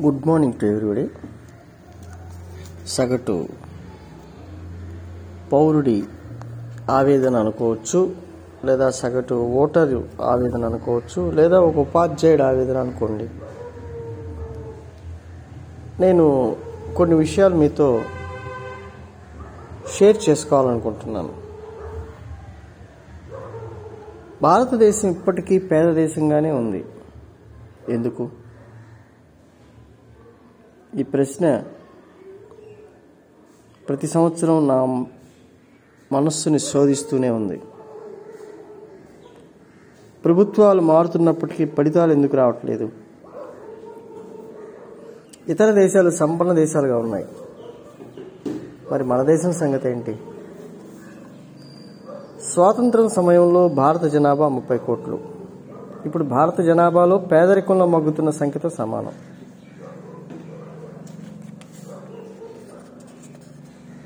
Good morning to everybody. సగటు పౌరుడి ఆవేదన అనుకోవచ్చు లేదా సగటు ఓటరు ఆవేదన అనుకోవచ్చు లేదా ఒక ఉపాధ్యాయుడు ఆవేదన అనుకోండి. నేను కొన్ని విషయాలు మీతో షేర్ చేసుకోవాలనుకుంటున్నాను. భారతదేశం ఇప్పటికీ పేద దేశంగానే ఉంది. ఎందుకు? ఈ ప్రశ్న ప్రతి సంవత్సరం నా మనస్సుని శోధిస్తూనే ఉంది. ప్రభుత్వాలు మారుతున్నప్పటికీ ఫలితాలు ఎందుకు రావట్లేదు? ఇతర దేశాలు సంపన్న దేశాలుగా ఉన్నాయి. మరి మన దేశం సంగతి ఏంటి? స్వాతంత్రం సమయంలో భారత జనాభా ముప్పై కోట్లు. ఇప్పుడు భారత జనాభాలో పేదరికంలో మగ్గుతున్న సంఖ్యతో సమానం.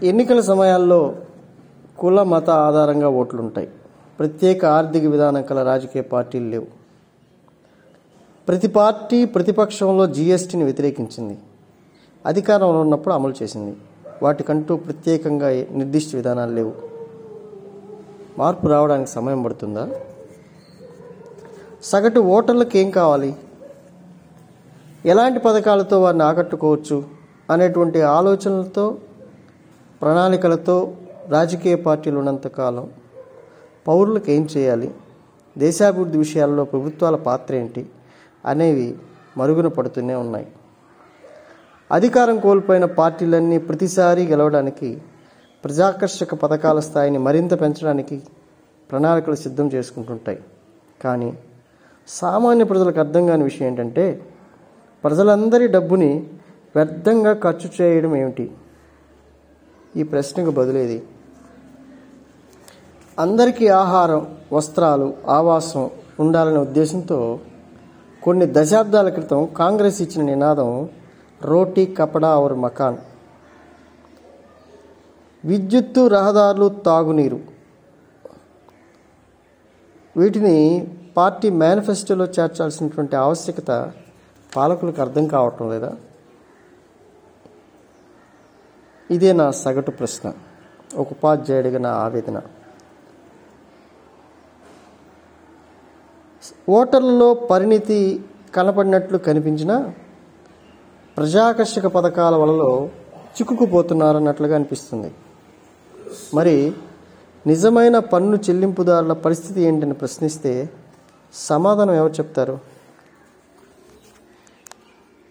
ఎన్నికల సమయాల్లో కుల మత ఆధారంగా ఓట్లుంటాయి. ప్రత్యేక ఆర్థిక విధానం కల రాజకీయ పార్టీలు లేవు. ప్రతి పార్టీ ప్రతిపక్షంలో జీఎస్టీని వ్యతిరేకించింది. అధికారంలో ఉన్నప్పుడు అమలు చేసింది. వాటికంటూ ప్రత్యేకంగా నిర్దిష్ట విధానాలు లేవు. మార్పు రావడానికి సమయం పడుతుందా? సగటు ఓటర్లకు ఏం కావాలి? ఎలాంటి పథకాలతో వారిని ఆకట్టుకోవచ్చు అనేటువంటి ఆలోచనలతో ప్రణాళికలతో రాజకీయ పార్టీలు ఉన్నంతకాలం పౌరులకు ఏం చేయాలి? దేశాభివృద్ధి విషయాల్లో ప్రభుత్వాల పాత్ర ఏంటి? అనేవి మరుగున పడుతూనే ఉన్నాయి. అధికారం కోల్పోయిన పార్టీలన్నీ ప్రతిసారి గెలవడానికి ప్రజాకర్షక పథకాల స్థాయిని మరింత పెంచడానికి ప్రణాళికలు సిద్ధం చేసుకుంటుంటాయి. కానీ సామాన్య ప్రజలకు అర్థం కాని విషయం ఏంటంటే ప్రజలందరి డబ్బుని వ్యర్థంగా ఖర్చు చేయడం ఏమిటి? ఈ ప్రశ్నకు బదులేది అందరికీ ఆహారం వస్త్రాలు ఆవాసం ఉండాలనే ఉద్దేశంతో కొన్ని దశాబ్దాల క్రితం కాంగ్రెస్ ఇచ్చిన నినాదం రోటీ కపడా ఔర్ మకాన్. విద్యుత్తు రహదారులు తాగునీరు. వీటిని పార్టీ మేనిఫెస్టోలో చేర్చాల్సినటువంటి ఆవశ్యకత పాలకులకు అర్థం కావటం లేదా? ఇదే నా సగటు ప్రశ్న. ఒక ఉపాధ్యాయుడిగా నా ఆవేదన. ఓటర్లలో పరిణితి కనపడినట్లు కనిపించిన ప్రజాకర్షక పథకాల వలలో చిక్కుకుపోతున్నారన్నట్లుగా అనిపిస్తుంది. మరి నిజమైన పన్ను చెల్లింపుదారుల పరిస్థితి ఏంటని ప్రశ్నిస్తే సమాధానం ఎవరు చెప్తారు?